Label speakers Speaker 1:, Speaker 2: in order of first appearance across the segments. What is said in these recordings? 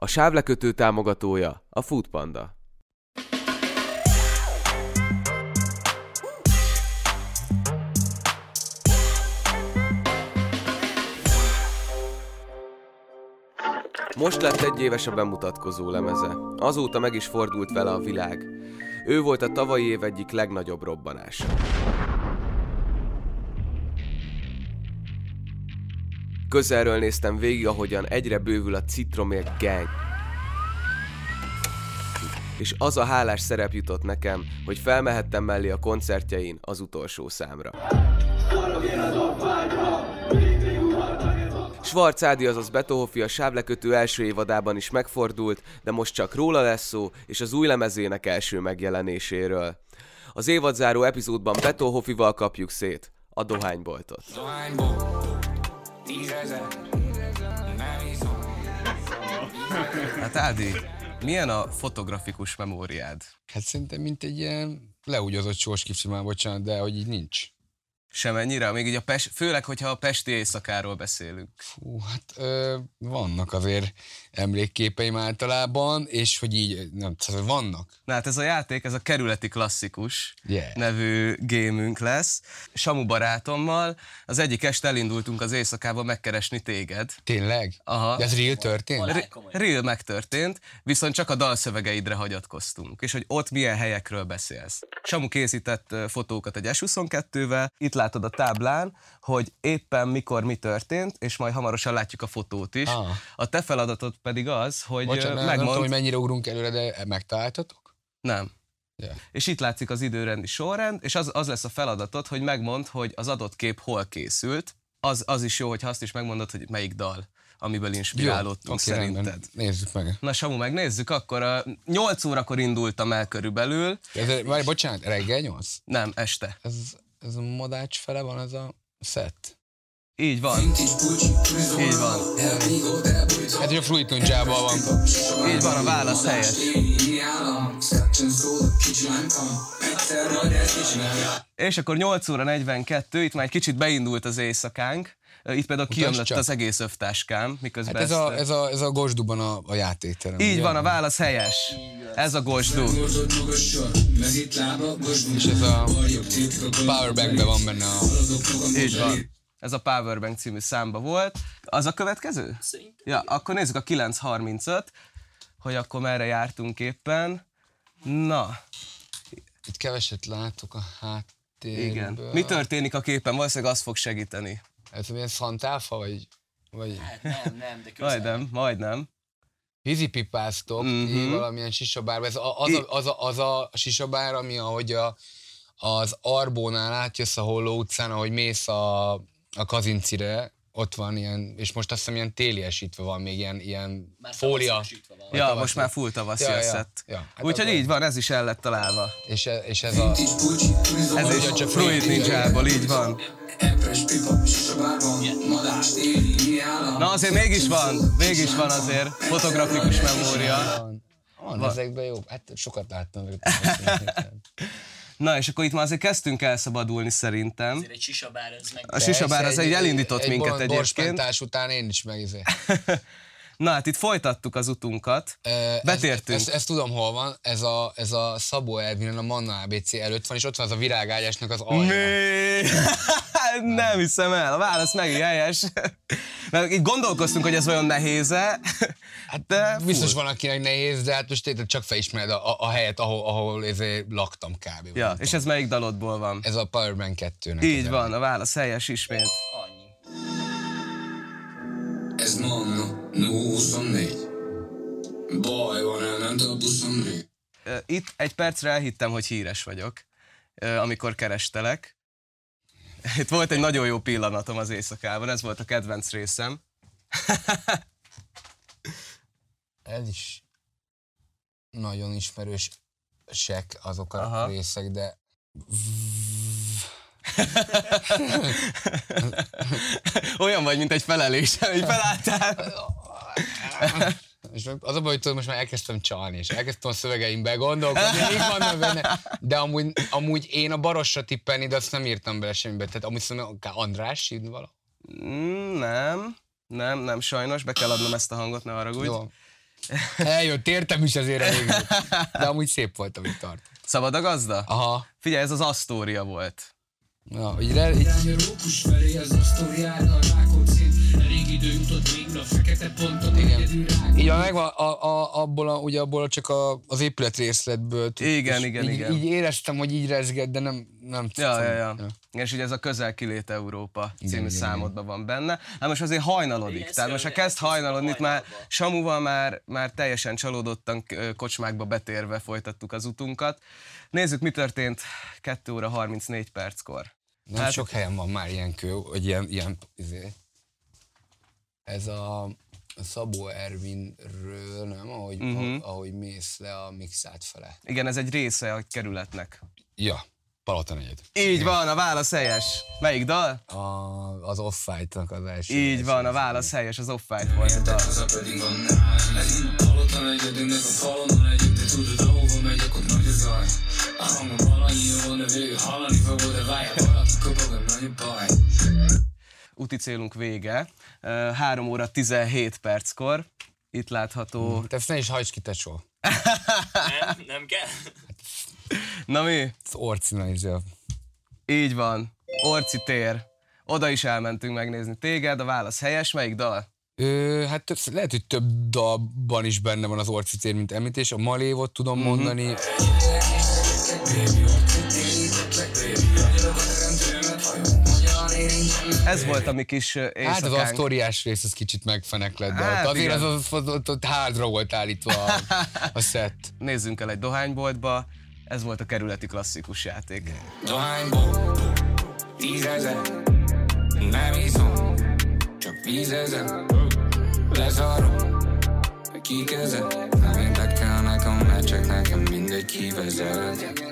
Speaker 1: A sávlekötő támogatója a Foodpanda. Most lett egy éves a bemutatkozó lemeze. Azóta meg is fordult vele a világ. Ő volt a tavalyi év egyik legnagyobb robbanása. Közelről néztem végig, ahogyan egyre bővül a Citromér gang. És az a hálás szerep jutott nekem, hogy felmehettem mellé a koncertjein az utolsó számra. Schwarz Ádi, azaz Beto Hoffi a sávlekötő első évadában is megfordult, de most csak róla lesz szó, és az új lemezének első megjelenéséről. Az évadzáró epizódban Beto Hoffival kapjuk szét a dohányboltot.
Speaker 2: Hát Ádi, milyen a fotografikus memóriád?
Speaker 3: Hát szerintem mint egy ilyen leúgyozott sorskifti már, bocsánat, de hogy így nincs.
Speaker 2: Semennyire? Még így a Pest, főleg, hogyha a Pesti éjszakáról beszélünk.
Speaker 3: Fú, hát ö, vannak azért emlékképeim általában, és hogy így, nem tudom, vannak.
Speaker 2: Na hát ez a játék, ez a kerületi klasszikus
Speaker 3: Yeah.
Speaker 2: nevű gémünk lesz. Samu barátommal az egyik este elindultunk az éjszakába megkeresni téged.
Speaker 3: Tényleg?
Speaker 2: Aha.
Speaker 3: De ez real történt?
Speaker 2: Re- Real megtörtént, viszont csak a dalszövegeidre hagyatkoztunk, és hogy ott milyen helyekről beszélsz. Samu készített fotókat egy S22-vel, itt látod a táblán, hogy éppen mikor mi történt, és majd hamarosan látjuk a fotót is.
Speaker 3: Ah.
Speaker 2: A te feladatod pedig az, hogy
Speaker 3: Bocsánat, nem, nem tudom, hogy mennyire ugrunk előre, de megtaláltatok?
Speaker 2: Nem.
Speaker 3: Yeah.
Speaker 2: És itt látszik az időrendi sorrend, és az, az lesz a feladatod, hogy megmondd, hogy az adott kép hol készült. Az, az is jó, hogy azt is megmondod, hogy melyik dal, amiből inspirálódtunk
Speaker 3: oké, rendben.
Speaker 2: szerinted.
Speaker 3: Nézzük meg.
Speaker 2: Na Samu, megnézzük, akkor a 8 órakor indultam el körülbelül,
Speaker 3: Ez, várj, bocsánat, reggel 8?
Speaker 2: nem, este.
Speaker 3: Ez, ez a madács fele van ez a set.
Speaker 2: Így van. Így van.
Speaker 3: Hát, hogy a Fruit Ninja-ban van.
Speaker 2: Így van, a válasz helyes. És akkor 8 óra 42, itt már egy kicsit beindult az éjszakánk. Itt például kiömlött az egész övtáskám, miközben
Speaker 3: Hát ez a,
Speaker 2: ezt-
Speaker 3: ez a, ez a gosduban a, a játékterem.
Speaker 2: Így
Speaker 3: ugye?
Speaker 2: van, a válasz helyes. Ez a gosdú.
Speaker 3: És ez a powerbankben van benne a...
Speaker 2: Így van. Ez a Powerbank című számba volt. Az a következő? Ja, akkor nézzük a 9.35, hogy akkor merre jártunk éppen. Na,
Speaker 3: Itt keveset látok a háttérből.
Speaker 2: igen. Mi történik a képen? Valószínűleg az fog segíteni.
Speaker 3: Ez milyen szantáfa, vagy, vagy
Speaker 4: Hát nem, nem, de közel.
Speaker 2: Majdnem, majdnem.
Speaker 3: vízipipáztok
Speaker 2: Mhm.
Speaker 3: mm-hmm. valamilyen sisabárba. Ez a, az, a, az, a, az a sisabár, ami ahogy a, az Arbónál átjössz a Holló utcán, ahogy mész a, a Kazincire, ott van ilyen, és most azt hiszem ilyen téliesítve van még ilyen, ilyen
Speaker 4: Már
Speaker 3: fólia.
Speaker 4: van.
Speaker 2: Ja,
Speaker 3: tavaszi.
Speaker 2: most már full tavaszi
Speaker 3: Ja,
Speaker 2: a
Speaker 3: ja,
Speaker 2: szett.
Speaker 3: ja. Hát
Speaker 2: Úgyhogy így van, ez is el lett találva.
Speaker 3: És, e, és ez a...
Speaker 2: Ez is
Speaker 3: csak
Speaker 2: Fruit Ninjából, így van. Na azért mégis van, mégis van azért fotografikus memória.
Speaker 3: Van, van, van. ezekben jó. Hát sokat láttam.
Speaker 2: Na és akkor itt már azért kezdtünk elszabadulni szerintem.
Speaker 4: Azért egy sisabár, ez meg...
Speaker 2: A sisabár az egy elindított
Speaker 3: egy
Speaker 2: minket
Speaker 3: bolond
Speaker 2: egyébként.
Speaker 3: után én is meg.
Speaker 2: Na hát itt folytattuk az utunkat.
Speaker 3: Ö,
Speaker 2: Betértünk.
Speaker 3: Ezt, ezt, ezt tudom, hol van. Ez a, ez a Szabó Ervinen a Manna ABC előtt van, és ott van az a virágágyásnak az alja.
Speaker 2: Mi? Nem hiszem el, a válasz meg helyes. Mert így gondolkoztunk, hogy ez olyan nehéz-e,
Speaker 3: Hát
Speaker 2: de
Speaker 3: biztos
Speaker 2: full.
Speaker 3: van, akinek nehéz, de hát most csak felismered a, a, a helyet, ahol, ahol ezért laktam kb.
Speaker 2: Ja, és ez melyik dalodból van?
Speaker 3: ez a Powerman 2
Speaker 2: Így van, a válasz helyes ismét.
Speaker 4: Annyi.
Speaker 5: Ez Manna, 024 Baj van, elment a
Speaker 2: Ö, Itt egy percre elhittem, hogy híres vagyok, amikor kerestelek. Itt volt egy nagyon jó pillanatom az éjszakában, ez volt a kedvenc részem.
Speaker 3: Ez is nagyon ismerős sek azok a.
Speaker 2: Aha.
Speaker 3: részek, de
Speaker 2: Olyan vagy, mint egy felelés, hogy felálltál.
Speaker 3: És az a baj, hogy tudod, most már elkezdtem csalni, és elkezdtem a szövegeimbe gondolkodni, még vannak benne. De amúgy, amúgy én a Barosra tippelni, de azt nem írtam bele semmibe. Tehát amúgy szerintem András írni vala.
Speaker 2: Mm, nem, nem, nem, sajnos, be kell adnom ezt a hangot, ne haragudj.
Speaker 3: Jó. Eljött, értem is azért a végén. De amúgy szép volt, amit tart.
Speaker 2: Szabad a gazda?
Speaker 3: Aha.
Speaker 2: Figyelj, ez az Astoria volt.
Speaker 3: Ja, így, le, így
Speaker 5: a rókus felé, az asztóriára a Rákóczin Elég idő jutott végre a fekete pontot rák
Speaker 3: így van, megvan, a, a, abból, a, ugye abból csak a, az épület részletből. tud-
Speaker 2: Igen, igen,
Speaker 3: így,
Speaker 2: igen.
Speaker 3: Így éreztem, hogy így rezgett, de nem, nem
Speaker 2: Ja, ja, ja.
Speaker 3: ja.
Speaker 2: Igen, és ugye ez a közel kilét Európa című
Speaker 3: igen,
Speaker 2: számodban van benne. Hát most azért hajnalodik.
Speaker 4: Igen,
Speaker 2: Tehát most ha kezd hajnalodni, itt már. Samuval már, már teljesen csalódottan kocsmákba betérve folytattuk az utunkat. Nézzük, mi történt 2 óra 34 perckor.
Speaker 3: Nem hát, sok helyen van már ilyen kő, hogy ilyen, ilyen izé. Ez a Szabó Ervinről, nem? Ahogy, uh-huh. ahogy mész le a mixát fele.
Speaker 2: Igen, ez egy része a kerületnek.
Speaker 3: Ja, Palatanegyed.
Speaker 2: Így van, a válasz helyes. Melyik dal?
Speaker 3: A, az off-fight-nak az első.
Speaker 2: Így
Speaker 3: első
Speaker 2: van, a válasz helyes, az off-fight volt a dal.
Speaker 5: Haza pedig a nine Hallottan egyedünknek a falon legyünk De tudod, ahova megyek, ott nagy a zaj A hangom valanyi jó, de végül hallani fogod De várja valaki kopog, nagy a baj
Speaker 2: Úti célunk vége. 3 óra 17 perckor. Itt látható...
Speaker 3: Te ezt ne is hajts ki, tecsó.
Speaker 4: Nem, nem kell?
Speaker 2: Na mi?
Speaker 3: Az orcina a...
Speaker 2: Így van. Orci tér. Oda is elmentünk megnézni téged, a válasz helyes. Melyik dal?
Speaker 3: Ö, hát több, lehet, hogy több dalban is benne van az orci tér, mint említés. A Malévot tudom
Speaker 2: Mhm.
Speaker 3: mondani.
Speaker 2: Ez volt a mi kis ö,
Speaker 3: Hát az
Speaker 2: éjszakánk.
Speaker 3: asztóriás rész az kicsit megfeneklett, de
Speaker 2: Hát
Speaker 3: ott azért
Speaker 2: igen.
Speaker 3: az, az, az, ott, ott hardra volt állítva a, a set.
Speaker 2: Nézzünk el egy dohányboltba. Ez volt a kerületi klasszikus játék.
Speaker 5: Dohányból Tízezer Nem iszom Csak vízezer Lezárom kikezed Nem érdekel nekem Mert csak nekem mindegy kivezet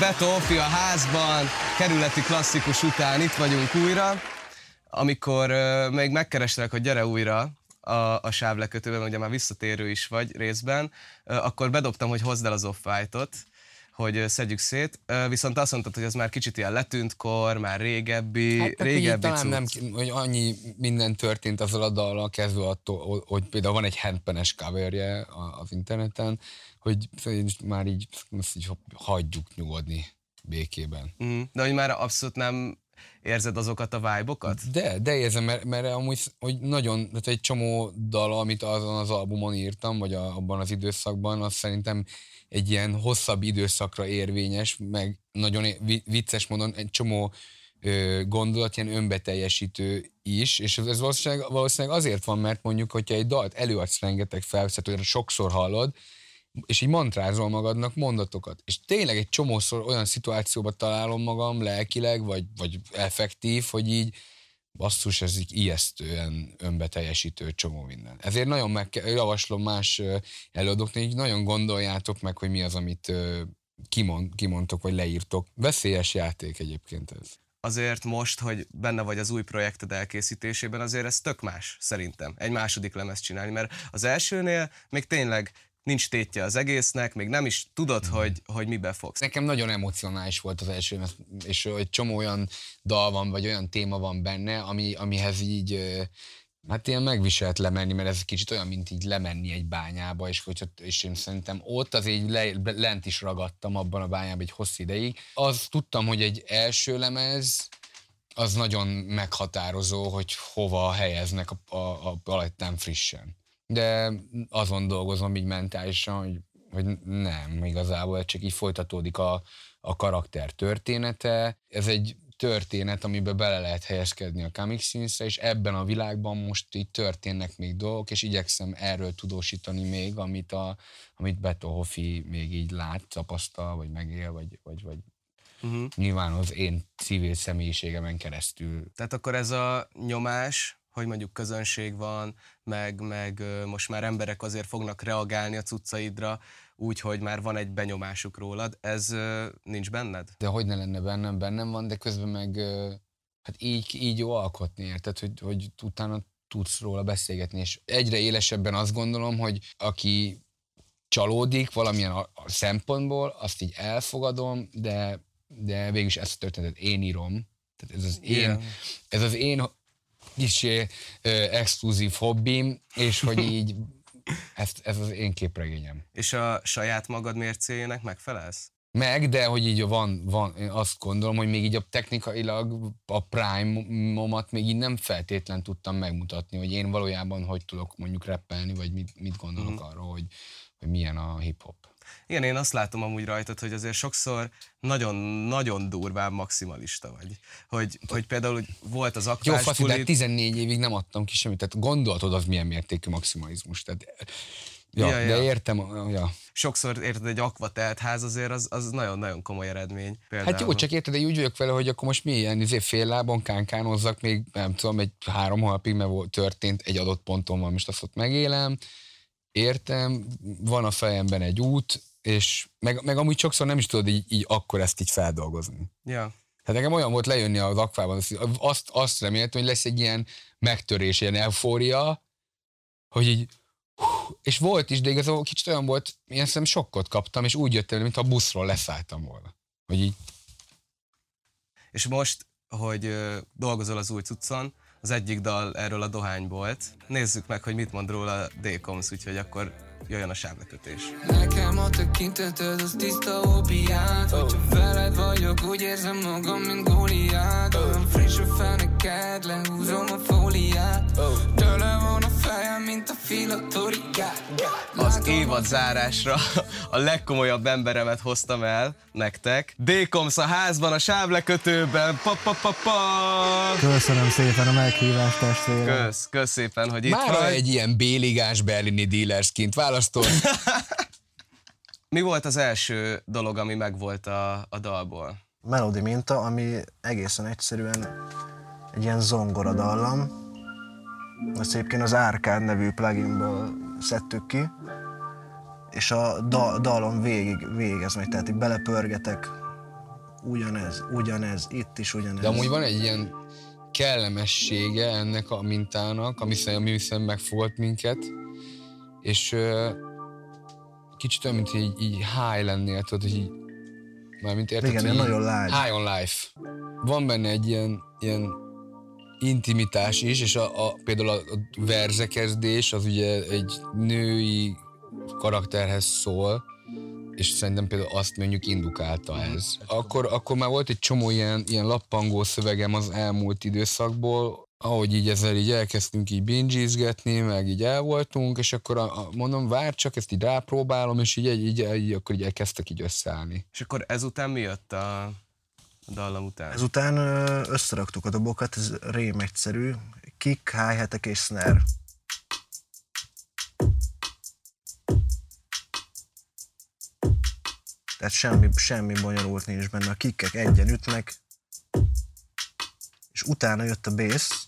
Speaker 2: Beto a házban, kerületi klasszikus után itt vagyunk újra. Amikor uh, még megkerestelek, hogy gyere újra a, a sávlekötőben, ugye már visszatérő is vagy részben, uh, akkor bedobtam, hogy hozd el az off hogy szedjük szét, viszont azt mondtad, hogy az már kicsit ilyen letűnt kor, már régebbi,
Speaker 3: Hát,
Speaker 2: régebbi
Speaker 3: talán
Speaker 2: cucc.
Speaker 3: nem, hogy annyi minden történt azzal a dallal kezdve attól, hogy például van egy handpenes coverje az interneten, hogy már így, azt így hagyjuk nyugodni békében.
Speaker 2: Mhm. De hogy már abszolút nem érzed azokat a vibe-okat?
Speaker 3: De, de érzem, mert, mert amúgy hogy nagyon, tehát egy csomó dal, amit azon az albumon írtam, vagy a, abban az időszakban, az szerintem egy ilyen hosszabb időszakra érvényes, meg nagyon vicces módon egy csomó ö, gondolat ilyen önbeteljesítő is, és ez, ez valószínűleg, valószínűleg azért van, mert mondjuk, hogyha egy dalt előadsz rengeteg felveszhetőre, sokszor hallod, és így mantrázol magadnak mondatokat. És tényleg egy csomószor olyan szituációba találom magam lelkileg, vagy, vagy effektív, hogy így basszus, ez így ijesztően önbeteljesítő csomó minden. Ezért nagyon meg javaslom más előadóknak, hogy nagyon gondoljátok meg, hogy mi az, amit kimond, kimondtok, vagy leírtok. Veszélyes játék egyébként ez.
Speaker 2: azért most, hogy benne vagy az új projekted elkészítésében, azért ez tök más, szerintem, egy második lemez csinálni, mert az elsőnél még tényleg nincs tétje az egésznek, még nem is tudod, hogy, hogy mibe fogsz.
Speaker 3: Nekem nagyon emocionális volt az első, és egy csomó olyan dal van, vagy olyan téma van benne, ami, amihez így Hát ilyen megviselt lemenni, mert ez kicsit olyan, mint így lemenni egy bányába, és, hogyha, és én szerintem ott az így le, lent is ragadtam abban a bányában egy hosszú ideig. Az tudtam, hogy egy első lemez, az nagyon meghatározó, hogy hova helyeznek a, a, a palettán frissen. De azon dolgozom így mentálisan, hogy, hogy nem, igazából csak így folytatódik a, a karakter története. Ez egy történet, amiben bele lehet helyezkedni a comic scenes és ebben a világban most így történnek még dolgok, és igyekszem erről tudósítani még, amit, a, amit Beto Hoffi még így lát, tapasztal, vagy megél, vagy, vagy, vagy
Speaker 2: Uh-huh.
Speaker 3: nyilván az én civil személyiségemen keresztül
Speaker 2: Tehát akkor ez a nyomás, hogy mondjuk közönség van, meg, meg most már emberek azért fognak reagálni a cuccaidra, úgy, hogy már van egy benyomásuk rólad, ez nincs benned?
Speaker 3: de hogy ne lenne bennem, bennem van, de közben meg hát így, így jó alkotni, érted, hogy, hogy utána tudsz róla beszélgetni, és egyre élesebben azt gondolom, hogy aki csalódik valamilyen a, a szempontból, azt így elfogadom, de, de végülis ezt a történetet én írom, tehát ez az én,
Speaker 2: Igen.
Speaker 3: ez az én kis ö, exkluzív hobbim, és hogy így Ez, ez az én képregényem.
Speaker 2: És a saját magad mércéjének megfelelsz?
Speaker 3: Meg, de hogy így van, van, én azt gondolom, hogy még így a technikailag a prime-omat még így nem feltétlen tudtam megmutatni, hogy én valójában hogy tudok mondjuk rappelni, vagy mit, mit gondolok mm. arról, hogy, hogy milyen a hip-hop.
Speaker 2: Igen, én azt látom amúgy rajtad, hogy azért sokszor nagyon-nagyon durván maximalista vagy. Hogy, hogy például hogy volt az
Speaker 3: Jó,
Speaker 2: akvás
Speaker 3: faszi, de
Speaker 2: bulit-
Speaker 3: 14 évig nem adtam ki semmit, tehát gondoltod az milyen mértékű maximalizmus. Tehát, ja,
Speaker 2: Ja,
Speaker 3: ja,
Speaker 2: ja.
Speaker 3: de értem, ja.
Speaker 2: sokszor érted, egy akvatelt ház azért az, az nagyon-nagyon komoly eredmény. Például.
Speaker 3: Hát jó, csak érted, de úgy vagyok vele, hogy akkor most mi ilyen izé, fél lábon kánkánozzak még, nem tudom, egy három hónapig, mert volt- történt egy adott ponton van, most azt ott megélem, értem, van a fejemben egy út, és meg, meg amúgy sokszor nem is tudod így, így akkor ezt így feldolgozni.
Speaker 2: Ja.
Speaker 3: Tehát nekem olyan volt lejönni az akvában, azt- azt, reméltem, hogy lesz egy ilyen megtörés, ilyen eufória, hogy így, hú, és volt is, de igazából kicsit olyan volt, ilyen szerintem sokkot kaptam, és úgy jöttem, mintha a buszról leszálltam volna. Hogy így,
Speaker 2: És most, hogy dolgozol az új cuccon, az egyik dal erről a dohány volt. Nézzük meg, hogy mit mond róla D-Coms, úgyhogy akkor jöjjön a sávlekötés.
Speaker 5: Nekem a tekinteted, az tiszta opiát Hogyha veled vagyok, úgy érzem magam, mint Góliát Olyan friss a feneked, lehúzom a fóliát Tőle van a fejem, mint a filatoriát
Speaker 2: Az évad zárásra a legkomolyabb emberemet hoztam el nektek. D-Coms a házban, a sávlekötőben. Pa, pa, pa, pa.
Speaker 6: Köszönöm szépen a meghívást, testvérem.
Speaker 2: Kösz, kösz szépen, hogy itt
Speaker 3: már
Speaker 2: vagy.
Speaker 3: egy ilyen béligás berlini dealersként választott.
Speaker 2: Mi volt az első dolog, ami megvolt a, a dalból?
Speaker 6: Melody minta, ami egészen egyszerűen egy ilyen zongora dallam. Ezt egyébként az Arcade nevű pluginből szedtük ki, és a da- dalon végig, végig ez megy, tehát így belepörgetek, ugyanez, ugyanez, itt is ugyanez.
Speaker 3: De amúgy van egy ilyen kellemessége ennek a mintának, ami ami viszont megfogott minket, és ö, kicsit olyan, mint így, így high lennél, tudod, hogy így, mármint érted,
Speaker 6: Igen,
Speaker 3: hogy
Speaker 6: nagyon lágy.
Speaker 3: High on life. Van benne egy ilyen, ilyen intimitás is, és a, a, például a, a verzekezdés az ugye egy női karakterhez szól, és szerintem például azt mondjuk indukálta ez. Akkor, akkor már volt egy csomó ilyen, ilyen lappangó szövegem az elmúlt időszakból, ahogy így ezzel így elkezdtünk így bingizgetni, meg így el voltunk, és akkor a, a, mondom, vár csak, ezt így rápróbálom, és így, így, így, így akkor így elkezdtek így összeállni.
Speaker 2: És akkor ezután mi jött a, a dallam után?
Speaker 6: Ezután összeraktuk a dobokat, ez rém egyszerű, kick, hi és snare. Tehát semmi, semmi bonyolult nincs benne, a kickek egyen ütnek, utána jött a bass,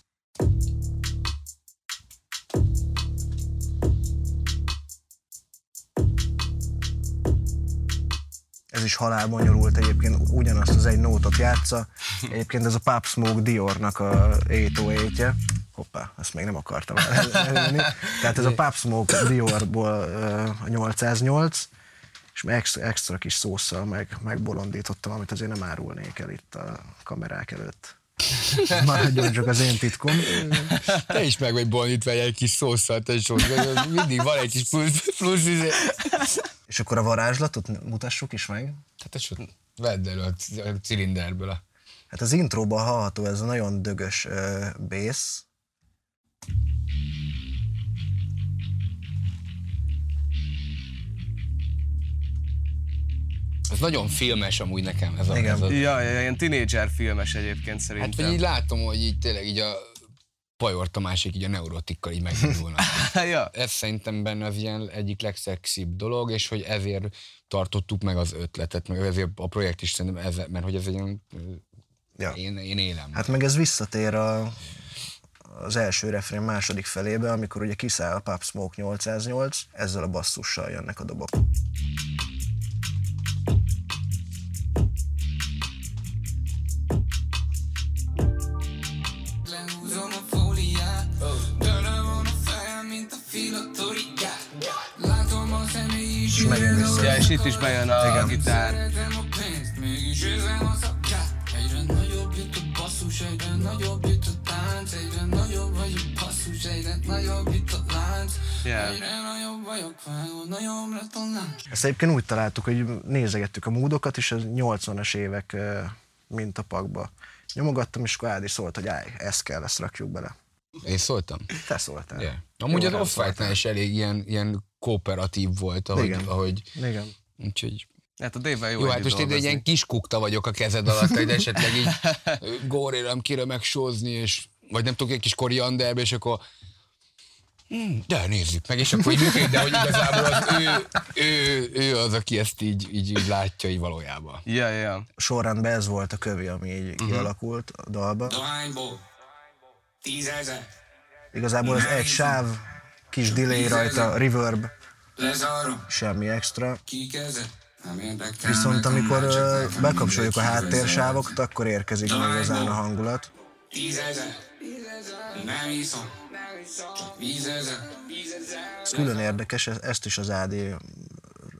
Speaker 6: ez is halál bonyolult egyébként, ugyanazt az egy nótot játsza. Egyébként ez a Pop Smoke Diornak a 808-je. Hoppá, ezt még nem akartam el- előni. Tehát ez a Pop Smoke Diorból a 808, és extra, extra kis szószal meg, megbolondítottam, amit azért nem árulnék el itt a kamerák előtt. Ez Maradjon csak az én titkom.
Speaker 3: Te is meg vagy bolondítva egy kis szószal, te is mindig van egy kis plusz, plusz izé.
Speaker 6: És akkor a varázslatot mutassuk is meg.
Speaker 3: Hát ez ott vedd elő a cilinderből. A...
Speaker 6: Hát az intróban hallható ez a nagyon dögös uh, bass,
Speaker 3: Ez nagyon filmes amúgy nekem ez a,
Speaker 6: Igen.
Speaker 3: ez a
Speaker 2: Ja, ja, ilyen tínédzser filmes egyébként
Speaker 3: Hát
Speaker 2: szerintem.
Speaker 3: vagy így látom, hogy így tényleg így a Pajor Tamásék így a neurotikkal így megindulnak.
Speaker 2: ja.
Speaker 3: ez szerintem benne az ilyen egyik legszexibb dolog, és hogy ezért tartottuk meg az ötletet, meg ezért a projekt is szerintem ez, mert hogy ez egy olyan,
Speaker 6: Ja.
Speaker 3: én, én élem.
Speaker 6: Hát meg ez visszatér a, az első refrén második felébe, amikor ugye kiszáll a Pop Smoke 808, ezzel a basszussal jönnek a dobok.
Speaker 5: Lánc
Speaker 2: Yeah.
Speaker 5: Egyre nagyobb vagyok, vágó, nagyobb lett a lánc
Speaker 6: Ezt egyébként úgy találtuk, hogy nézegettük a módokat, és az 80-as évek mint a pakba. Nyomogattam, és akkor Ádi szólt, hogy állj, ezt kell, ezt rakjuk bele.
Speaker 3: Én szóltam.
Speaker 6: Te szóltál.
Speaker 3: Yeah. Amúgy
Speaker 6: Jó,
Speaker 3: az off is elég ilyen, ilyen kooperatív volt, ahogy,
Speaker 6: Igen.
Speaker 3: ahogy
Speaker 6: Igen.
Speaker 3: úgyhogy
Speaker 2: Hát a Dave-vel jó
Speaker 3: Jó, hát most én egy ilyen kis kukta vagyok a kezed alatt, hogy esetleg így góri nem kéne megsózni, és vagy nem tudok, egy kis korianderbe, és akkor Hmm, de nézzük meg, és akkor így működik, de hogy igazából az ő, ő, ő az, aki ezt így, így, így látja így valójában.
Speaker 2: Ja, ja, ja.
Speaker 6: Sorrendben ez volt a kövi, ami így
Speaker 3: Mhm.
Speaker 6: kialakult a dalba.
Speaker 5: Dohányból Tízezer?
Speaker 6: Igazából az egy sáv, kis delay rajta, reverb,
Speaker 5: Lezárom
Speaker 6: semmi extra. Viszont amikor bekapcsoljuk a háttérsávokat, akkor érkezik meg igazán a hangulat. Ez külön érdekes, ez- ezt is az AD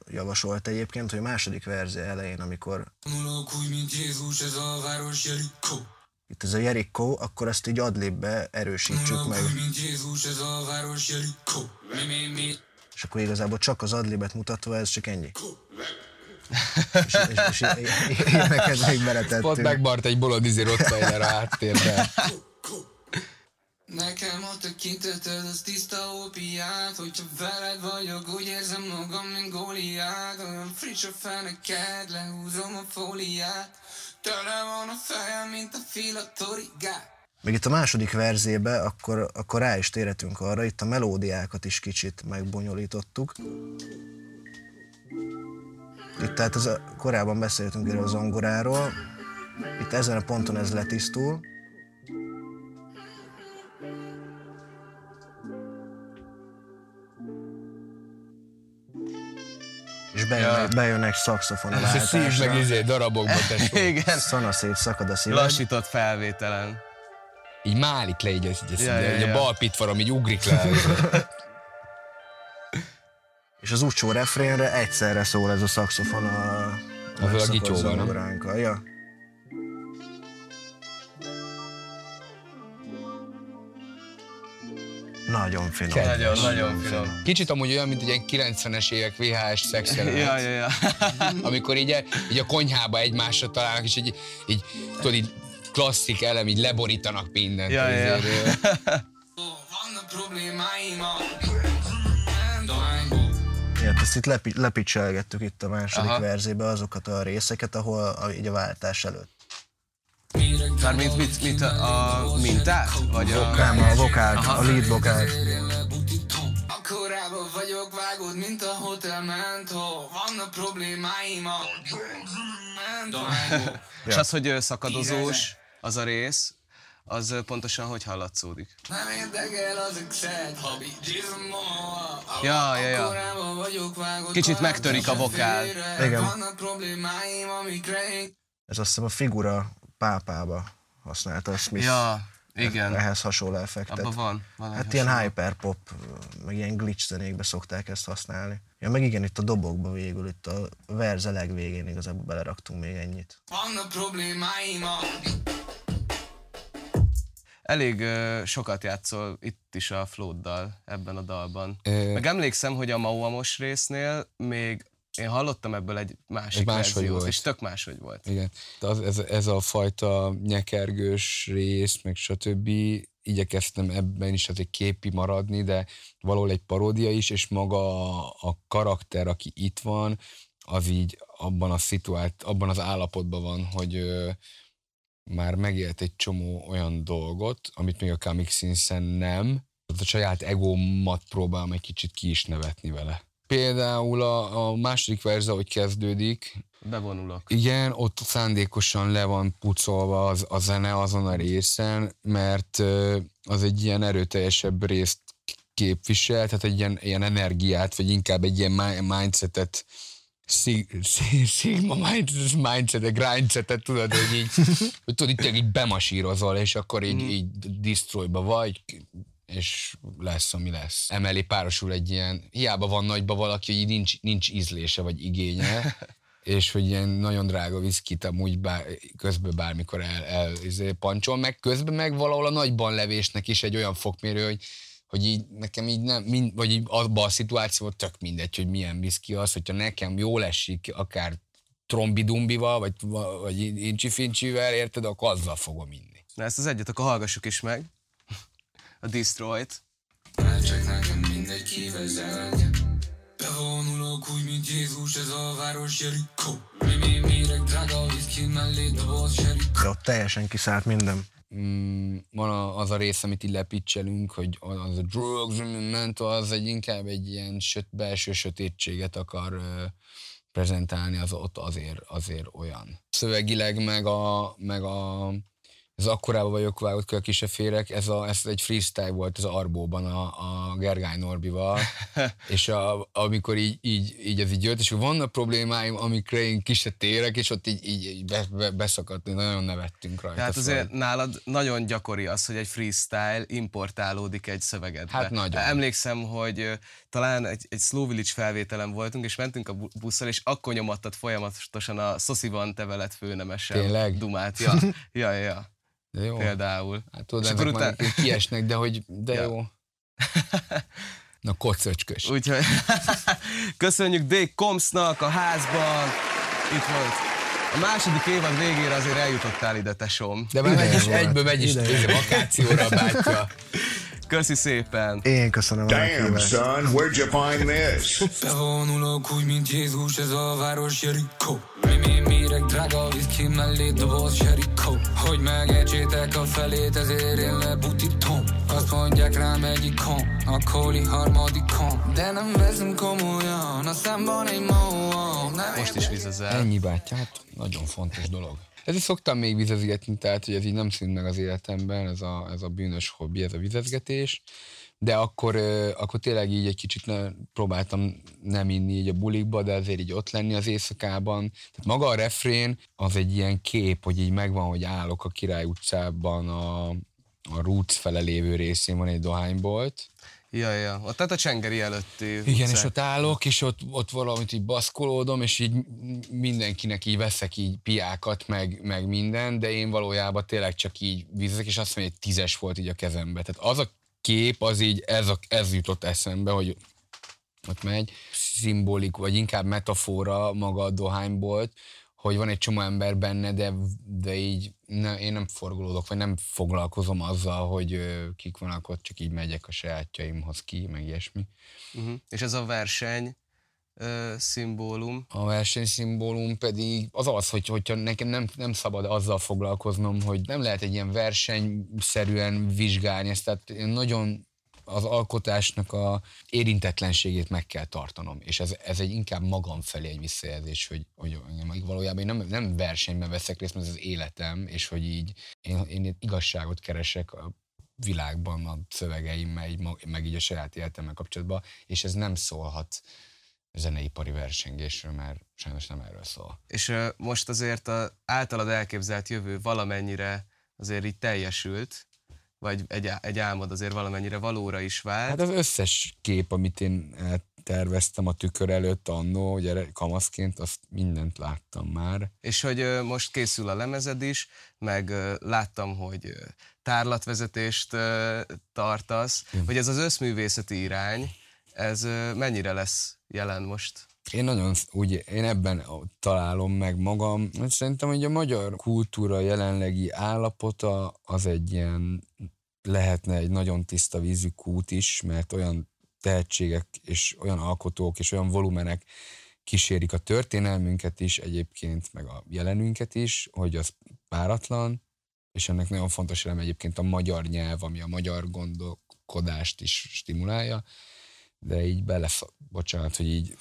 Speaker 6: javasolt egyébként, hogy a második verzió elején, amikor
Speaker 5: Mulok úgy, mint Jézus, ez a város Jerikó
Speaker 6: itt ez a Jericho, akkor ezt így adlibbe erősítsük meg.
Speaker 5: Jézus, ez a város Jerikó Mi, mi, mi
Speaker 6: És akkor igazából csak az adlibet mutatva, ez csak ennyi. és, és, és ilyeneket még
Speaker 3: Ott
Speaker 6: beletettünk.
Speaker 3: megbart egy bolond izé Rottweiler a háttérben.
Speaker 5: Nekem a tekinteted, az tiszta ópiát Hogyha veled vagyok, úgy érzem magam, mint Góliát Olyan friss a feneked, lehúzom a fóliát Tele van a fejem, mint a filatorigát
Speaker 6: Még itt a második verzébe, akkor, akkor rá is térhetünk arra, itt a melódiákat is kicsit megbonyolítottuk. Itt tehát az korábban beszéltünk erről a zongoráról, itt ezen a ponton ez letisztul. És bejön, bejönnek szakszofon a
Speaker 3: És szív meg
Speaker 6: váltásra.
Speaker 3: izé darabokba, tesó.
Speaker 2: Igen.
Speaker 6: Szana szét szakad a szíved.
Speaker 2: Lassított felvételen.
Speaker 3: Így málik le így, így, így,
Speaker 2: Ja, ja,
Speaker 3: így
Speaker 2: ja.
Speaker 3: a bal pitvarom így ugrik le.
Speaker 6: És az utcsó refrénre egyszerre szól ez a szakszofon a, a
Speaker 3: a gityóval, nem?
Speaker 6: Ja. Nagyon finom.
Speaker 2: Nagyon, nagyon finom.
Speaker 3: Kicsit amúgy olyan, mint egy ilyen 90-es évek VHS szexjelenet.
Speaker 2: Ja, ja, ja.
Speaker 3: amikor így, így a konyhába egymásra találnak, és így, így tudod, így klasszik elem, így leborítanak mindent.
Speaker 2: Ja, ja.
Speaker 5: Vannak problémáim a
Speaker 6: ezt itt lepi, lepicselgettük itt a második
Speaker 2: Aha.
Speaker 6: verzébe azokat a részeket, ahol a, így a váltás előtt.
Speaker 2: Mármint mit, mit a, a mintát? Vagy a...
Speaker 6: Nem, a vokált, a lead vokált.
Speaker 5: Akkorában vagyok vágod, mint a hotel mentó Vannak problémáim a
Speaker 2: És az, hogy szakadozós az a rész, az pontosan hogy hallatszódik?
Speaker 5: Nem érdekel az exet, habi
Speaker 2: Ja, ja, ja.
Speaker 5: Akkorában vagyok vágod
Speaker 2: Kicsit megtörik a vokál.
Speaker 6: Igen.
Speaker 5: Vannak problémáim, amikre én
Speaker 6: Ez azt hiszem a figura pápába használta a Smith.
Speaker 2: Ja, igen.
Speaker 6: Ehhez hasonló effektet.
Speaker 2: Abban van. valami
Speaker 6: Hát ilyen hyperpop, meg ilyen glitch zenékbe szokták ezt használni. Ja, meg igen, itt a dobokba végül, itt a verze legvégén igazából beleraktunk még ennyit.
Speaker 5: Vannak problémáim a
Speaker 2: Elég ö, sokat játszol itt is a floaddal ebben a dalban.
Speaker 3: Ö-
Speaker 2: Meg emlékszem, hogy a Mauamos résznél még én hallottam ebből egy másik
Speaker 3: Egy
Speaker 2: verziót,
Speaker 3: volt.
Speaker 2: és tök máshogy volt.
Speaker 3: Igen. De az, ez, ez a fajta nyekergős rész, meg stb. Igyekeztem ebben is azért képi maradni, de valahol egy paródia is, és maga a, a karakter, aki itt van, az így abban a szituált, abban az állapotban van, hogy ö, már megélt egy csomó olyan dolgot, amit még a Comic Sans-en nem. A saját egómat próbálom egy kicsit ki is nevetni vele. Például a, a második verze, hogy kezdődik,
Speaker 2: Bevonulok.
Speaker 3: igen, ott szándékosan le van pucolva az, a zene azon a részen, mert az egy ilyen erőteljesebb részt képvisel, tehát egy ilyen, ilyen energiát, vagy inkább egy ilyen mi- mindsetet, szig, szig, sigma mindset, mindsetet, grindsetet, tudod, hogy így, hogy tudod, tényleg így bemasírozol, és akkor így, így destroyba vagy, és lesz, ami lesz. Emellé párosul egy ilyen, hiába van nagyba valaki, hogy nincs, nincs ízlése vagy igénye, és hogy ilyen nagyon drága viszkit amúgy bár, közben bármikor el, el izé, pancsol, meg közben meg valahol a nagyban levésnek is egy olyan fokmérő, hogy hogy így nekem így nem, mind, vagy így abban a szituációban tök mindegy, hogy milyen viszki az, hogyha nekem jól esik, akár trombidumbival, vagy, vagy incsi-fincsivel, érted, akkor azzal fogom inni.
Speaker 2: Na ezt az egyet akkor hallgassuk is meg. A Destroy-t.
Speaker 5: Csak nekem mindegy kivezel Bevonulok úgy, mint Jézus, ez a város Jerikó Mi, mi, méreg, drága whisky mellé, doboz Jerikó
Speaker 6: De ott teljesen kiszállt minden.
Speaker 3: mm, van az a rész, amit így lepicselünk, hogy az a drugs, mental, az egy inkább egy ilyen söt, belső sötétséget akar ö, prezentálni, az ott azért, azért olyan. Szövegileg meg a, meg a ez akkorában vagyok vágott a kiseférek, ez, a, ez egy freestyle volt az Arbóban a, a Gergány Norbival, és a, amikor így, így, így ez így jött, és vannak problémáim, amikre én ki se térek, és ott így, így, így be, be, beszakadt, nagyon nevettünk rajta.
Speaker 2: Tehát
Speaker 3: szóval-
Speaker 2: azért nálad nagyon gyakori az, hogy egy freestyle importálódik egy szövegedbe.
Speaker 3: Hát nagyon.
Speaker 2: Emlékszem, hogy talán egy, egy Slow Village felvételen voltunk, és mentünk a bu- busszal, és akkor nyomattad folyamatosan a Szosziban te veled
Speaker 3: Tényleg?
Speaker 2: dumát. Ja, ja, ja,
Speaker 3: De jó.
Speaker 2: például.
Speaker 3: Hát tudod,
Speaker 2: És akkor
Speaker 3: már
Speaker 2: után-
Speaker 3: kiesnek, de hogy, de
Speaker 2: Ja.
Speaker 3: jó. Na, kocöcskös.
Speaker 2: Úgyhogy köszönjük D. Komsznak a házban. Itt volt. A második évad végére azért eljutottál ide, tesom.
Speaker 3: De már megy is, egyből megy is vakációra a bátyja.
Speaker 2: Köszi szépen.
Speaker 6: Én köszönöm a
Speaker 7: Damn,
Speaker 6: meghívást.
Speaker 7: son, where'd you find this?
Speaker 5: Bevonulok úgy, mint Jézus, ez a város Jerikó Méreg, drága whisky mellé, doboz Jerikó Hogy megejtsétek a felét, ezért én lebutítom Azt mondják rám egyikon, a kóli harmadikon De nem veszem komolyan, a számban egy Nem
Speaker 2: Most is vizezel.
Speaker 3: Ennyi bátyja, hát nagyon fontos dolog. Ezért szoktam még vizezgetni, tehát hogy ez így nem szűnt meg az életemben, ez a, ez a bűnös hobbi, ez a vizezgetés. De akkor, akkor tényleg így egy kicsit ne, próbáltam nem inni így a bulikba, de azért így ott lenni az éjszakában. Tehát maga a refrén az egy ilyen kép, hogy így megvan, hogy állok a Király utcában a, a Roots fele lévő részén van egy dohánybolt,
Speaker 2: Ja, ja. Ott tehát a Csengeri előtti
Speaker 3: igen,
Speaker 2: utcák.
Speaker 3: és ott állok, és ott, ott valamit így baszkolódom, és így mindenkinek így veszek így piákat, meg, meg minden, de én valójában tényleg csak így vízek, és azt mondja, hogy tízes volt így a kezembe. Tehát az a kép, az így, ez, a, ez jutott eszembe, hogy ott megy, szimbolik, vagy inkább metafora maga a dohánybolt, hogy van egy csomó ember benne, de, de így ne, én nem forgolódok, vagy nem foglalkozom azzal, hogy ö, kik vannak ott, csak így megyek a sajátjaimhoz ki, meg ilyesmi.
Speaker 2: Uh-huh. És ez a verseny szimbólum.
Speaker 3: A versenyszimbólum pedig az az, hogy, hogyha nekem nem, nem szabad azzal foglalkoznom, hogy nem lehet egy ilyen versenyszerűen vizsgálni ezt, tehát én nagyon az alkotásnak a érintetlenségét meg kell tartanom, és ez, ez egy inkább magam felé egy visszajelzés, hogy, hogy valójában én nem, nem versenyben veszek részt, mert ez az életem, és hogy így én, én igazságot keresek a világban a szövegeimmel, meg így a saját életemmel kapcsolatban, és ez nem szólhat zeneipari versengésről, mert sajnos nem erről szól.
Speaker 2: És ö, most azért a általad elképzelt jövő valamennyire azért így teljesült, vagy egy, egy álmod azért valamennyire valóra is vált.
Speaker 3: Hát az összes kép, amit én terveztem a tükör előtt annó, ugye kamaszként, azt mindent láttam már.
Speaker 2: És hogy most készül a lemezed is, meg láttam, hogy tárlatvezetést tartasz, hogy ez az összművészeti irány, ez mennyire lesz jelen most?
Speaker 3: Én nagyon úgy, én ebben találom meg magam. Szerintem, hogy a magyar kultúra jelenlegi állapota az egy ilyen, lehetne egy nagyon tiszta vízű kút is, mert olyan tehetségek és olyan alkotók és olyan volumenek kísérik a történelmünket is egyébként, meg a jelenünket is, hogy az páratlan, és ennek nagyon fontos elem egyébként a magyar nyelv, ami a magyar gondolkodást is stimulálja, de így bele, bocsánat, hogy így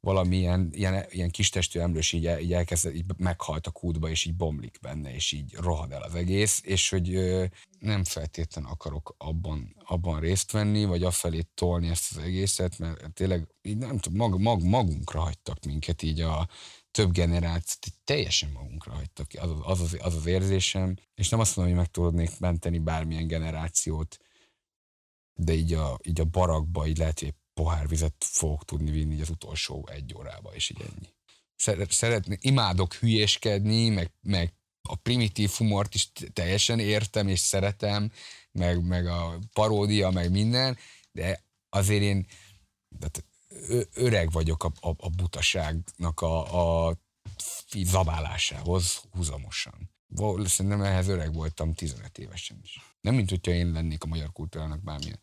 Speaker 3: valamilyen ilyen, ilyen kis testű emlős így, így elkezd, így meghalt a kútba, és így bomlik benne, és így rohad el az egész, és hogy ö, nem feltétlen akarok abban, abban részt venni, vagy afelé tolni ezt az egészet, mert tényleg így nem tudom, mag, mag, magunkra hagytak minket így a több generációt, így teljesen magunkra hagytak az az, az, az az érzésem, és nem azt mondom, hogy meg tudnék menteni bármilyen generációt, de így a, így a barakba így lehet, hogy egy pohár vizet fogok tudni vinni így az utolsó egy órába, és így ennyi. szeret, szeretni, imádok hülyéskedni, meg, meg a primitív humort is teljesen értem és szeretem, meg, meg a paródia, meg minden, de azért én tehát öreg vagyok a, a, a butaságnak a, a zabálásához húzamosan. Szerintem ehhez öreg voltam 15 évesen is. Nem, mint hogyha én lennék a magyar kultúrának bármilyen.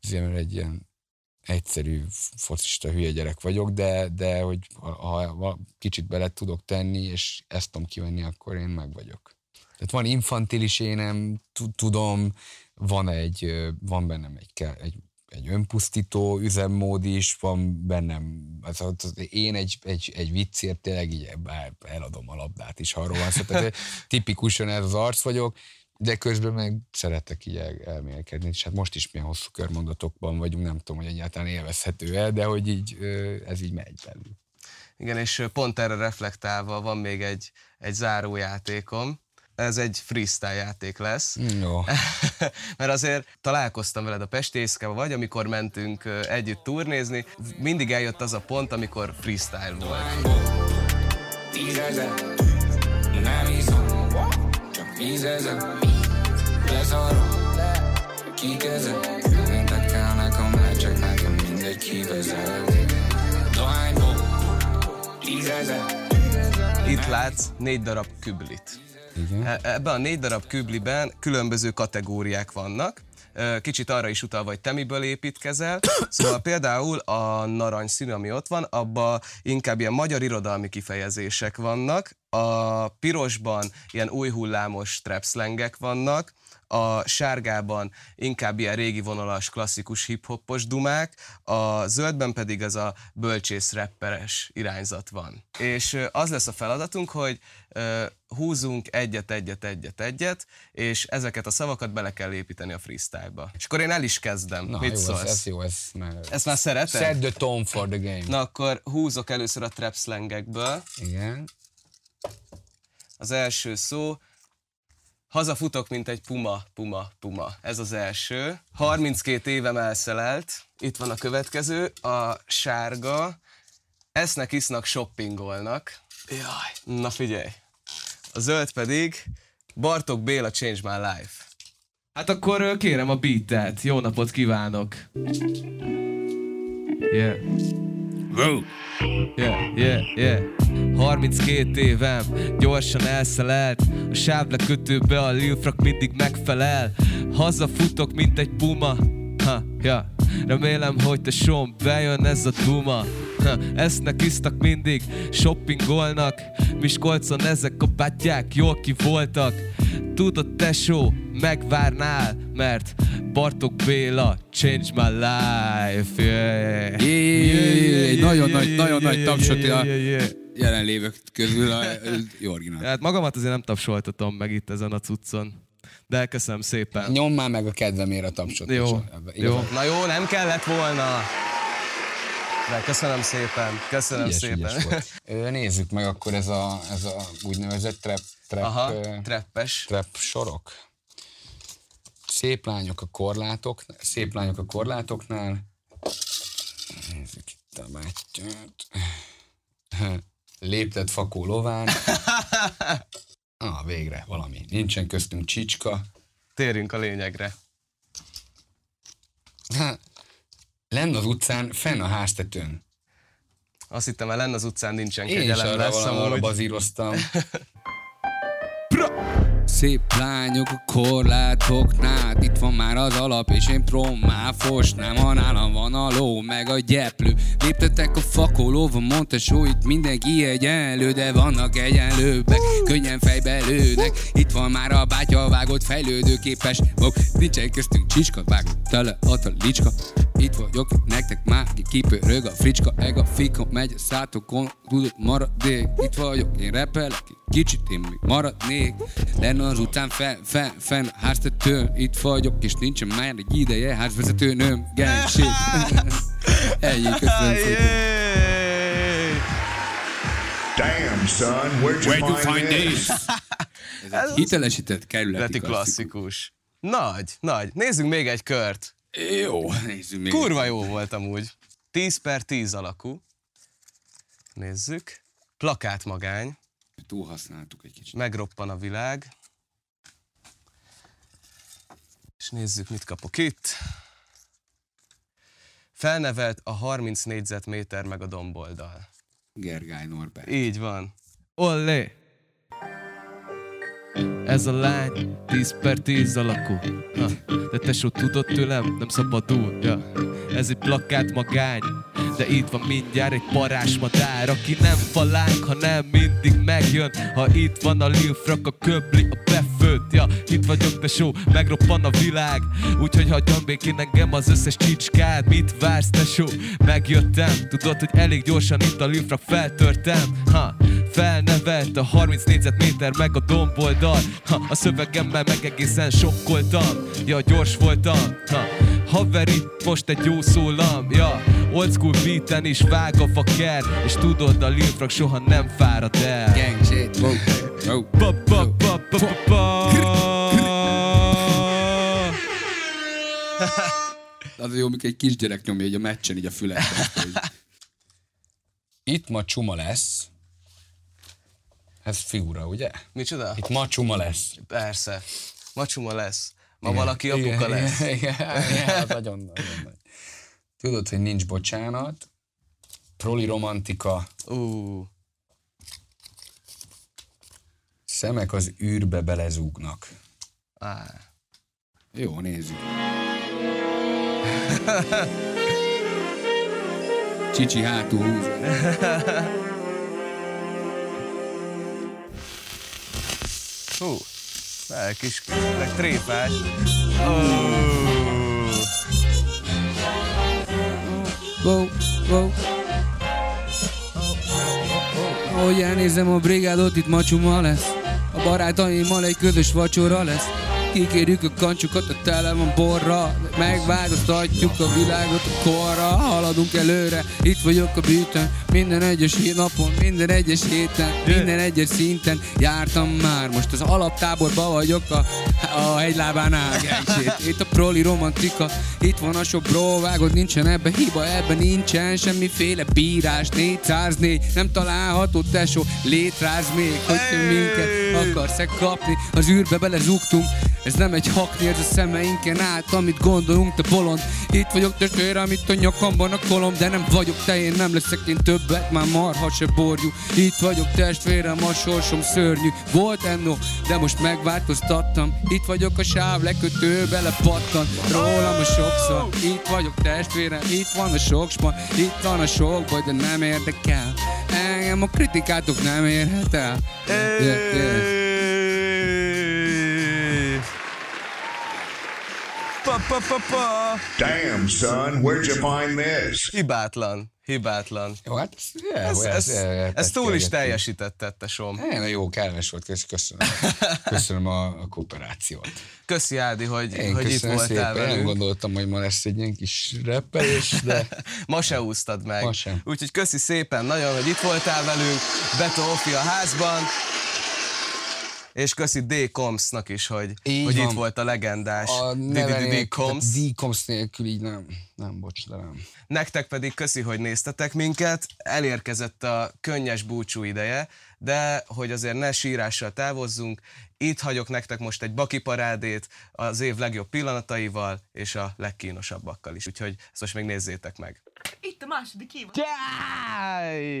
Speaker 3: Ezért egy ilyen egyszerű focista hülye gyerek vagyok, de, de hogy ha, ha kicsit bele tudok tenni, és ezt tudom kivenni, akkor én meg vagyok. Tehát van infantilis énem, tudom, van egy, van bennem egy, egy, egy önpusztító üzemmód is, van bennem, az, az, én egy, egy, egy viccért tényleg így eladom a labdát is, ha arról van szó, tehát tipikusan ez az arc vagyok, de közben meg szeretek így el, elmélkedni, és hát most is milyen hosszú körmondatokban vagyunk, nem tudom, hogy egyáltalán élvezhető-e, de hogy így ez így megy belül.
Speaker 2: Igen, és pont erre reflektálva van még egy, egy zárójátékom, ez egy freestyle játék lesz.
Speaker 3: Jó.
Speaker 2: Mert azért találkoztam veled a Pesti éjszakában, vagy amikor mentünk együtt turnézni, mindig eljött az a pont, amikor freestyle volt. Tízezer, csak tízezer, lezarok, kikezek, érdekelnek a meccsek, nekem mindegy kivezet. Dohányból, tízezer, itt látsz négy darab küblit. Igen. E, ebben a négy darab kübliben különböző kategóriák vannak, kicsit arra is utal, hogy te miből építkezel. Szóval például a narancsszín, ami ott van, abban inkább ilyen magyar irodalmi kifejezések vannak, a pirosban ilyen új hullámos trapslengek vannak, a sárgában inkább ilyen régi vonalas, klasszikus hip-hopos dumák, a zöldben pedig ez a bölcsész rapperes irányzat van. És az lesz a feladatunk, hogy húzunk egyet, egyet, egyet, egyet, és ezeket a szavakat bele kell építeni a freestyle-ba. És akkor én el is kezdem.
Speaker 3: Na,
Speaker 2: Mit
Speaker 3: jó,
Speaker 2: szólsz?
Speaker 3: Ez, ez jó, ez már...
Speaker 2: Ezt már szereted?
Speaker 3: Set the tone for the game.
Speaker 2: Na akkor húzok először a trap slangekből.
Speaker 3: Igen.
Speaker 2: Az első szó, Hazafutok, mint egy puma, puma, puma. Ez az első. 32 évem elszelelt. Itt van a következő. A sárga. Esznek, isznak, shoppingolnak. Jaj. Na figyelj. A zöld pedig Bartok Béla Change My Life. Hát akkor kérem a beatet. Jó napot kívánok. Yeah. Wow. Yeah, yeah, yeah. 32 évem, gyorsan elszelelt A sávlekötőbe a lilfrak mindig megfelel Hazafutok, mint egy puma ha, ja. Remélem, hogy te som bejön ez a duma ha, Esznek, isztak mindig, shoppingolnak Miskolcon ezek a bátyák jól ki voltak Tudod tesó, megvárnál Mert Bartok Béla, change my life yeah.
Speaker 8: Yeah, yeah, yeah, yeah, nagyon nagy, nagyon nagy tapsot yeah, yeah, yeah. Jelenlévők közül a jó originál.
Speaker 2: Hát magamat azért nem tapsoltatom meg itt ezen a cuccon. De köszönöm szépen.
Speaker 3: Nyom már meg a kedvemért a tapsot.
Speaker 2: Jó, jó. Na jó, nem kellett volna. De köszönöm szépen, köszönöm ügyes, szépen.
Speaker 3: Ügyes Nézzük meg akkor ez a, ez a úgynevezett trap, trap,
Speaker 2: Aha, trappes.
Speaker 3: trap sorok. Szép lányok a korlátok, szép lányok a korlátoknál. Nézzük itt a bátyát. Léptet fakó lován. Ah, végre, valami. Nincsen köztünk csicska.
Speaker 2: Térjünk a lényegre.
Speaker 3: Lenn az utcán, fenn a háztetőn.
Speaker 2: Azt hittem, lenn az utcán nincsen
Speaker 3: Én
Speaker 2: kegyelem
Speaker 3: is arra
Speaker 2: lesz
Speaker 3: arra bazíroztam.
Speaker 8: Szép lányok a korlátoknál Itt van már az alap és én trommáfos. Nem ha nálam van a ló meg a gyeplő. Léptetek a fakolóva, mondta só Itt mindenki egyenlő, de vannak egyenlőbbek. Könnyen fejbe lőnek Itt van már a bátya vágott fejlődőképes Bok, nincsen köztünk csicska Vágott tele a licska itt vagyok, nektek már kipörög a fricska, eg a fika, megy a szátokon, tudod maradék. Itt vagyok, én repelek, kicsit én még maradnék. Lenne az utcán fel, fel, fenn, háztetőn, itt vagyok, és nincsen már egy ideje, házvezető nőm, gangség. Ennyi, köszönöm szépen.
Speaker 7: Damn, son, where'd you,
Speaker 8: Where'd you
Speaker 7: find, this?
Speaker 8: this? Ez hitelesített kerületi
Speaker 2: Leti
Speaker 8: klasszikus.
Speaker 2: klasszikus. Nagy, nagy. Nézzünk még egy kört.
Speaker 8: Jó, nézzük még.
Speaker 2: Kurva jó volt amúgy. 10 per 10 alakú. Nézzük. plakátmagány,
Speaker 5: Túlhasználtuk egy kicsit.
Speaker 2: megroppan a világ. És nézzük, mit kapok itt. Felnevelt a 30 négyzetméter meg a domboldal.
Speaker 5: Gergály Norbert.
Speaker 2: Így van. Ollé! Ez a lány 10 per 10 alakú. Ha, de tesó tudod tőlem, nem szabadul. Ja. Ez egy plakát magány, de itt van mindjárt egy parás madár, aki nem falánk, hanem mindig megjön. Ha itt van a Lil Frak, a köbli, a befőtt. Ja, itt vagyok, tesó, megroppan a világ. Úgyhogy hagyjon békén engem az összes csicskád. Mit vársz, tesó? Megjöttem. Tudod, hogy elég gyorsan itt a Lil Frak feltörtem. Ha, felnevelt a 30 négyzetméter meg a domboldal ha, A szövegemmel meg egészen sokkoltam Ja, gyors voltam ha, Haver itt most egy jó szólam Ja, old school beaten is vág a faker És tudod, a Lil Frog soha nem fárad el
Speaker 5: Gang shit. Wow. Wow.
Speaker 2: Pa, pa, pa, pa, pa, pa.
Speaker 5: Az jó, amikor egy kisgyerek nyomja így a meccsen így a fület.
Speaker 3: Itt ma csuma lesz. Ez figura, ugye?
Speaker 2: Micsoda?
Speaker 3: Itt ma csuma lesz.
Speaker 2: Persze. Macsuma lesz. Ma valaki apuka lesz.
Speaker 3: Igen, igen, igen, az nagyon, nagyon nagy. Tudod, hogy nincs bocsánat. Proli romantika.
Speaker 2: Ú,
Speaker 3: Szemek az űrbe belezúgnak.
Speaker 2: á.
Speaker 5: Jó, nézzük. Csicsi hátul húz.
Speaker 2: Hú, el kis, meg tréfás. Oh.
Speaker 5: Wow, wow. Ahogy elnézem a brigádot, itt macsuma lesz. A barátaimmal egy közös vacsora lesz. Kikérjük a kancsukat, a tele van borra Megváltoztatjuk a világot a korra. Haladunk előre, itt vagyok a bűtön Minden egyes napon, minden egyes héten Minden egyes szinten. Jártam már Most az alaptáborba vagyok a, a hegylábánál. Itt a proli romantika Itt van a sok bro, vágod, nincsen ebbe hiba Ebben nincsen semmiféle bírás. 404, nem található tesó Létráz még, hogy te minket akarsz-e kapni? Az űrbe belezugtunk ez nem egy hakni, ez a szemeinken át, amit gondolunk, te bolond. Itt vagyok testvére, amit a nyakamban a kolom De nem vagyok te, én nem leszek én többet, már marha se borjú. Itt vagyok testvérem, a sorsom szörnyű. Volt enno, de most megváltoztattam. Itt vagyok a sáv lekötő, belepattan. Rólam a sokszor. Itt vagyok testvérem, itt van a sokspan Itt van a sok baj, de nem érdekel. Engem a kritikátok nem érhet el. Yeah, yeah.
Speaker 7: Damn, son, where'd you find this?
Speaker 2: Hibátlan, hibátlan.
Speaker 3: Jó, hát ez,
Speaker 2: Ez, ez, ez, ez túl is
Speaker 3: beszélgettünk.
Speaker 2: teljesített, tesóm.
Speaker 3: Nagyon jó, kellemes volt, kösz- köszönöm. Köszönöm a, a kooperációt.
Speaker 2: Köszi Ádi, hogy,
Speaker 3: Én
Speaker 2: hogy itt voltál
Speaker 3: szépen, nem
Speaker 2: velünk.
Speaker 3: gondoltam, hogy ma lesz egy ilyen kis reppelés, de
Speaker 2: Ma se úsztad meg.
Speaker 3: Ma sem.
Speaker 2: Úgyhogy köszi szépen nagyon, hogy itt voltál velünk. Beto Ofi a házban. És köszi D. Komsnak is, hogy,
Speaker 3: Így
Speaker 2: hogy
Speaker 3: van.
Speaker 2: itt volt a legendás
Speaker 3: a
Speaker 2: D.
Speaker 3: neve
Speaker 2: D. D.
Speaker 3: nélkül, így nem, nem, bocs, de nem.
Speaker 2: Nektek pedig köszi, hogy néztetek minket. Elérkezett a könnyes búcsú ideje, de hogy azért ne sírással távozzunk, itt hagyok nektek most egy baki parádét az év legjobb pillanataival és a legkínosabbakkal is. Úgyhogy ezt most még nézzétek meg.
Speaker 9: Itt a második évad.
Speaker 2: Jaj!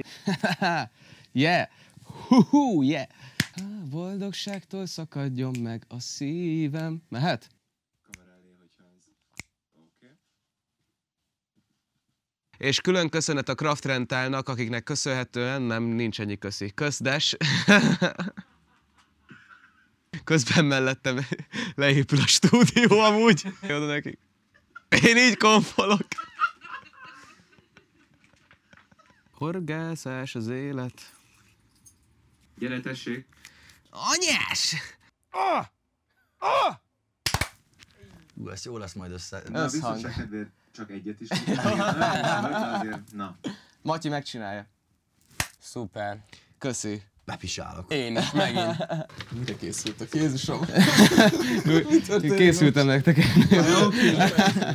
Speaker 2: yeah! Hú, yeah! Á, Boldogságtól szakadjon meg a szívem. Mehet? És külön köszönet a Craft Rentalnak, akiknek köszönhetően nem nincs ennyi köszi. Közdes. Közben mellettem leépül a stúdió amúgy. Jó nekik. Én így konfolok. Horgászás az élet.
Speaker 10: Gyere, tessék!
Speaker 2: Anyás!
Speaker 11: Ú, ez jó lesz majd össze.
Speaker 10: Na, kedvéért csak egyet is. Na.
Speaker 2: Matyi megcsinálja.
Speaker 3: Szuper.
Speaker 2: Köszi.
Speaker 11: Bepisálok.
Speaker 3: Én is, megint.
Speaker 2: Mire készültek? Jézusom. Készültem nektek.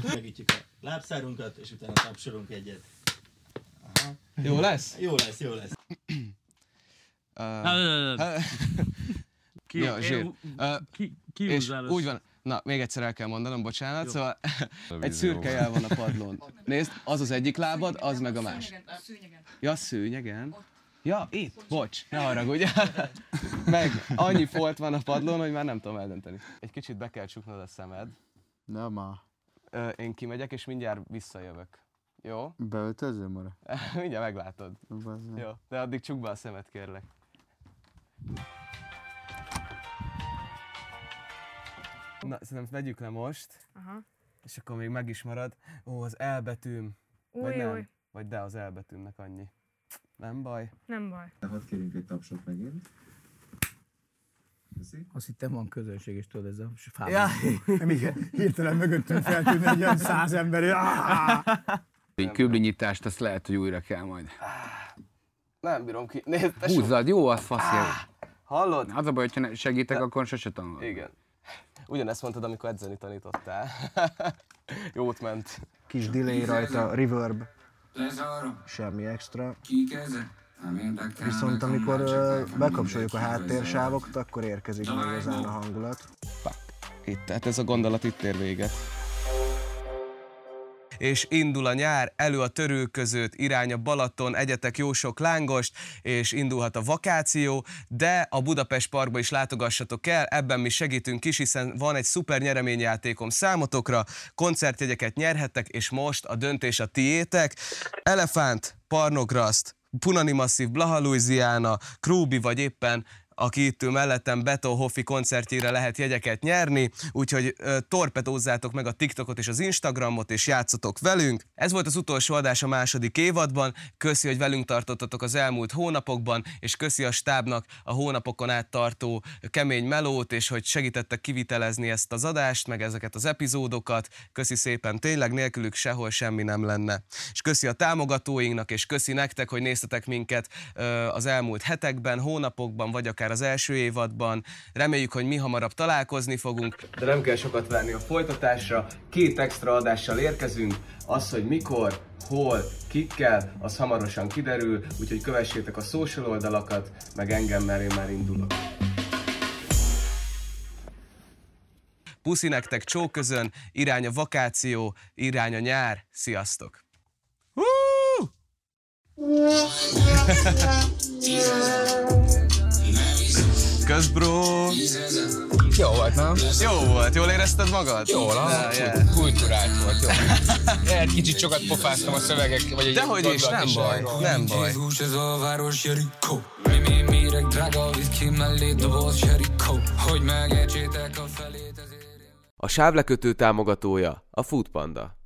Speaker 11: Segítjük a lábszárunkat, és utána tapsolunk egyet.
Speaker 2: Jó lesz?
Speaker 11: Jó lesz, jó lesz.
Speaker 9: Ki-
Speaker 2: ja, zsír. Uh,
Speaker 9: ki- ki
Speaker 2: és úgy van, na, még egyszer el kell mondanom, bocsánat,
Speaker 9: Jó.
Speaker 2: szóval egy szürke jel van a padlón. Nézd, az az egyik lábad, az meg a más. Ja, szőnyegen. Ja, itt, bocs, ne haragudj. meg annyi folt van a padlón, hogy már nem tudom eldönteni. Egy kicsit be kell csuknod a szemed.
Speaker 12: Na ma.
Speaker 2: Én kimegyek, és mindjárt visszajövök. Jó?
Speaker 12: Beöltözöm mara?
Speaker 2: mindjárt meglátod. Jó, de addig csukd be a szemed, kérlek. Na, szerintem vegyük le most,
Speaker 13: Aha.
Speaker 2: és akkor még meg is marad. Ó, az elbetűm. Vagy
Speaker 13: Új,
Speaker 2: nem?
Speaker 13: új.
Speaker 2: Vagy de az elbetűmnek annyi. Nem baj.
Speaker 13: Nem baj.
Speaker 10: Hadd kérjünk egy tapsot megint. Köszi.
Speaker 11: Azt hittem van közönség, és tudod, ez a fába.
Speaker 12: Ja. Nem, igen. Hirtelen mögöttünk feltűnne egy olyan száz ember. Ah!
Speaker 8: Egy köblinyitást, azt lehet, hogy újra kell majd.
Speaker 2: Nem bírom ki. Nézd, tesó.
Speaker 8: Húzzad, jó, az fasz.
Speaker 2: Hallod?
Speaker 8: Az a baj, hogyha segítek, akkor sose tanulod.
Speaker 2: Igen. Ugyanezt mondtad, amikor edzeni tanítottál. Jót ment.
Speaker 6: Kis delay rajta, reverb, semmi extra. Viszont amikor ö, bekapcsoljuk a háttérsávokat, akkor érkezik meg igazán a hangulat.
Speaker 2: Itt, tehát ez a gondolat itt ér véget. És indul a nyár, elő a törők között, irány a Balaton, egyetek jó sok lángost, és indulhat a vakáció, de a Budapest Parkba is látogassatok el, ebben mi segítünk is, hiszen van egy szuper nyereményjátékom számotokra, koncertjegyeket nyerhettek, és most a döntés a tiétek. Elefánt, Parnograszt, Punani Masszív, Blaha Louisiana, Krúbi, vagy éppen aki itt ül mellettem, Beto Hoffi koncertjére lehet jegyeket nyerni, úgyhogy ö, torpedózzátok meg a TikTokot és az Instagramot, és játszotok velünk. Ez volt az utolsó adás a második évadban. Köszi, hogy velünk tartottatok az elmúlt hónapokban, és köszi a stábnak a hónapokon át tartó kemény melót, és hogy segítettek kivitelezni ezt az adást, meg ezeket az epizódokat. Köszi szépen, tényleg nélkülük sehol semmi nem lenne. És köszi a támogatóinknak, és köszi nektek, hogy néztetek minket ö, az elmúlt hetekben, hónapokban, vagy akár az első évadban. Reméljük, hogy mi hamarabb találkozni fogunk. De nem kell sokat várni a folytatásra. Két extra adással érkezünk. Az, hogy mikor, hol, kikkel, az hamarosan kiderül, úgyhogy kövessétek a social oldalakat, meg engem, mert én már indulok. Puszi nektek csóközön, irány a vakáció, irány a nyár. Sziasztok! Hú! Kösz, bro!
Speaker 3: Jó volt, nem?
Speaker 2: Jó volt, jól érezted magad?
Speaker 3: Jól,
Speaker 2: Ja,
Speaker 3: ah,
Speaker 2: yeah.
Speaker 3: kulturált volt, jó. Lehet kicsit sokat pofáztam a szövegek, vagy egy
Speaker 2: Dehogy is, nem baj, nem baj.
Speaker 5: Jézus, ez a város Jericho Mi, mi, méreg, drága whisky mellé doboz Jericho Hogy megértsétek a felét, ezért
Speaker 1: A sávlekötő támogatója a Foodpanda.